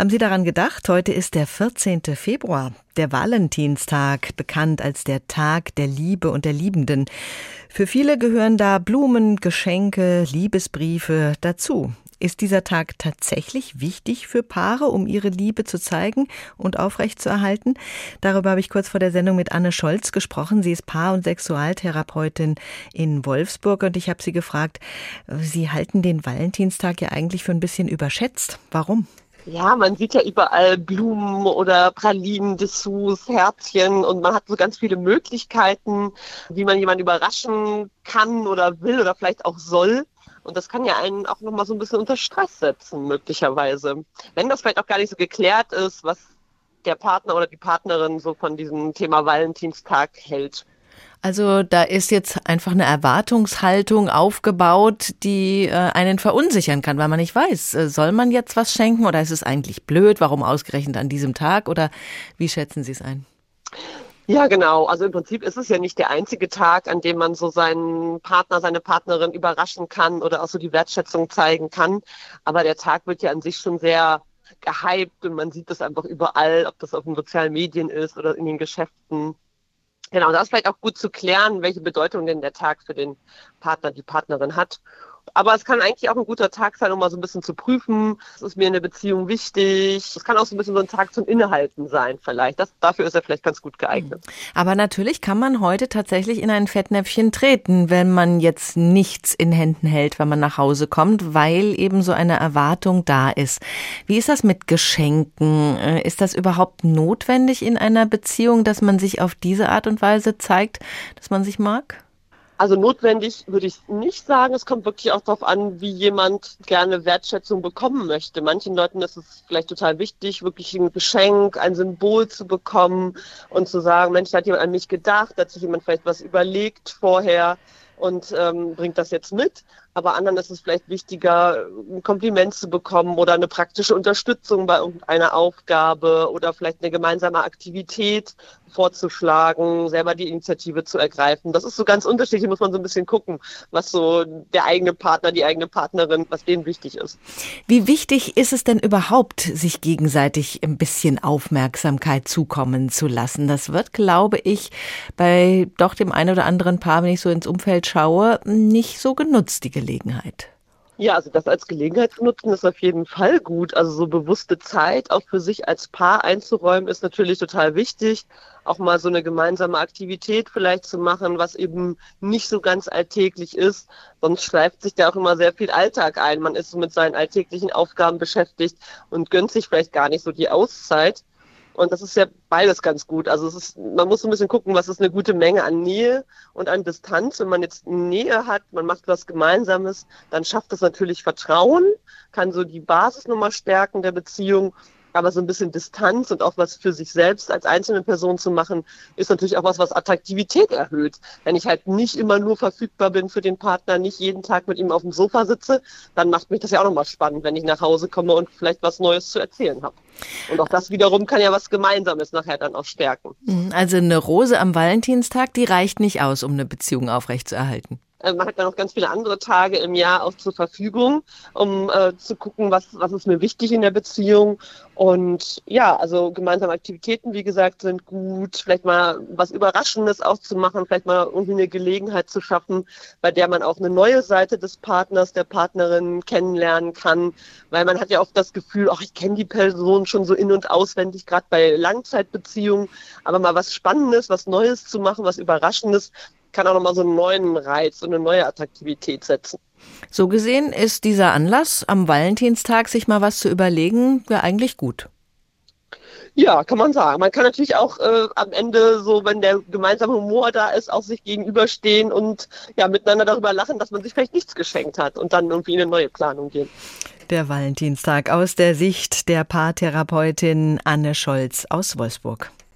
Haben Sie daran gedacht? Heute ist der 14. Februar, der Valentinstag, bekannt als der Tag der Liebe und der Liebenden. Für viele gehören da Blumen, Geschenke, Liebesbriefe dazu. Ist dieser Tag tatsächlich wichtig für Paare, um ihre Liebe zu zeigen und aufrechtzuerhalten? Darüber habe ich kurz vor der Sendung mit Anne Scholz gesprochen. Sie ist Paar- und Sexualtherapeutin in Wolfsburg und ich habe sie gefragt, Sie halten den Valentinstag ja eigentlich für ein bisschen überschätzt. Warum? Ja, man sieht ja überall Blumen oder Pralinen, Dessous, Herzchen und man hat so ganz viele Möglichkeiten, wie man jemanden überraschen kann oder will oder vielleicht auch soll. Und das kann ja einen auch nochmal so ein bisschen unter Stress setzen, möglicherweise. Wenn das vielleicht auch gar nicht so geklärt ist, was der Partner oder die Partnerin so von diesem Thema Valentinstag hält. Also da ist jetzt einfach eine Erwartungshaltung aufgebaut, die äh, einen verunsichern kann, weil man nicht weiß, äh, soll man jetzt was schenken oder ist es eigentlich blöd, warum ausgerechnet an diesem Tag oder wie schätzen Sie es ein? Ja, genau. Also im Prinzip ist es ja nicht der einzige Tag, an dem man so seinen Partner, seine Partnerin überraschen kann oder auch so die Wertschätzung zeigen kann. Aber der Tag wird ja an sich schon sehr gehypt und man sieht das einfach überall, ob das auf den sozialen Medien ist oder in den Geschäften. Genau, da ist vielleicht auch gut zu klären, welche Bedeutung denn der Tag für den Partner, die Partnerin hat aber es kann eigentlich auch ein guter Tag sein, um mal so ein bisschen zu prüfen, was ist mir in der Beziehung wichtig. Es kann auch so ein bisschen so ein Tag zum Innehalten sein vielleicht. Das, dafür ist er vielleicht ganz gut geeignet. Aber natürlich kann man heute tatsächlich in ein Fettnäpfchen treten, wenn man jetzt nichts in Händen hält, wenn man nach Hause kommt, weil eben so eine Erwartung da ist. Wie ist das mit Geschenken? Äh, ist das überhaupt notwendig in einer Beziehung, dass man sich auf diese Art und Weise zeigt, dass man sich mag? Also notwendig würde ich nicht sagen. Es kommt wirklich auch darauf an, wie jemand gerne Wertschätzung bekommen möchte. Manchen Leuten ist es vielleicht total wichtig, wirklich ein Geschenk, ein Symbol zu bekommen und zu sagen, Mensch, da hat jemand an mich gedacht, da hat sich jemand vielleicht was überlegt vorher und ähm, bringt das jetzt mit. Aber anderen ist es vielleicht wichtiger, ein Kompliment zu bekommen oder eine praktische Unterstützung bei irgendeiner Aufgabe oder vielleicht eine gemeinsame Aktivität vorzuschlagen, selber die Initiative zu ergreifen. Das ist so ganz unterschiedlich, muss man so ein bisschen gucken, was so der eigene Partner, die eigene Partnerin, was denen wichtig ist. Wie wichtig ist es denn überhaupt, sich gegenseitig ein bisschen Aufmerksamkeit zukommen zu lassen? Das wird, glaube ich, bei doch dem einen oder anderen Paar, wenn ich so ins Umfeld schaue, nicht so genutzt, die Gelegenheit. Ja, also das als Gelegenheit zu nutzen ist auf jeden Fall gut. Also so bewusste Zeit auch für sich als Paar einzuräumen ist natürlich total wichtig. Auch mal so eine gemeinsame Aktivität vielleicht zu machen, was eben nicht so ganz alltäglich ist. Sonst schleift sich da auch immer sehr viel Alltag ein. Man ist so mit seinen alltäglichen Aufgaben beschäftigt und gönnt sich vielleicht gar nicht so die Auszeit. Und das ist ja beides ganz gut. Also es ist, man muss ein bisschen gucken, was ist eine gute Menge an Nähe und an Distanz. Wenn man jetzt Nähe hat, man macht was Gemeinsames, dann schafft das natürlich Vertrauen, kann so die Basis nochmal stärken der Beziehung aber so ein bisschen Distanz und auch was für sich selbst als einzelne Person zu machen, ist natürlich auch was, was Attraktivität erhöht. Wenn ich halt nicht immer nur verfügbar bin für den Partner, nicht jeden Tag mit ihm auf dem Sofa sitze, dann macht mich das ja auch nochmal spannend, wenn ich nach Hause komme und vielleicht was Neues zu erzählen habe. Und auch das wiederum kann ja was Gemeinsames nachher dann auch stärken. Also eine Rose am Valentinstag, die reicht nicht aus, um eine Beziehung aufrechtzuerhalten. Äh, man hat dann noch ganz viele andere Tage im Jahr auch zur Verfügung, um äh, zu gucken, was, was ist mir wichtig in der Beziehung. Und ja, also gemeinsame Aktivitäten, wie gesagt, sind gut. Vielleicht mal was Überraschendes auch zu machen, vielleicht mal irgendwie eine Gelegenheit zu schaffen, bei der man auch eine neue Seite des Partners, der Partnerin kennenlernen kann. Weil man hat ja oft das Gefühl, ach, ich kenne die Person schon so in- und auswendig, gerade bei Langzeitbeziehungen. Aber mal was Spannendes, was Neues zu machen, was Überraschendes, kann auch nochmal so einen neuen Reiz und eine neue Attraktivität setzen. So gesehen ist dieser Anlass, am Valentinstag sich mal was zu überlegen, ja eigentlich gut. Ja, kann man sagen. Man kann natürlich auch äh, am Ende so, wenn der gemeinsame Humor da ist, auch sich gegenüberstehen und ja miteinander darüber lachen, dass man sich vielleicht nichts geschenkt hat und dann irgendwie in eine neue Planung gehen. Der Valentinstag aus der Sicht der Paartherapeutin Anne Scholz aus Wolfsburg.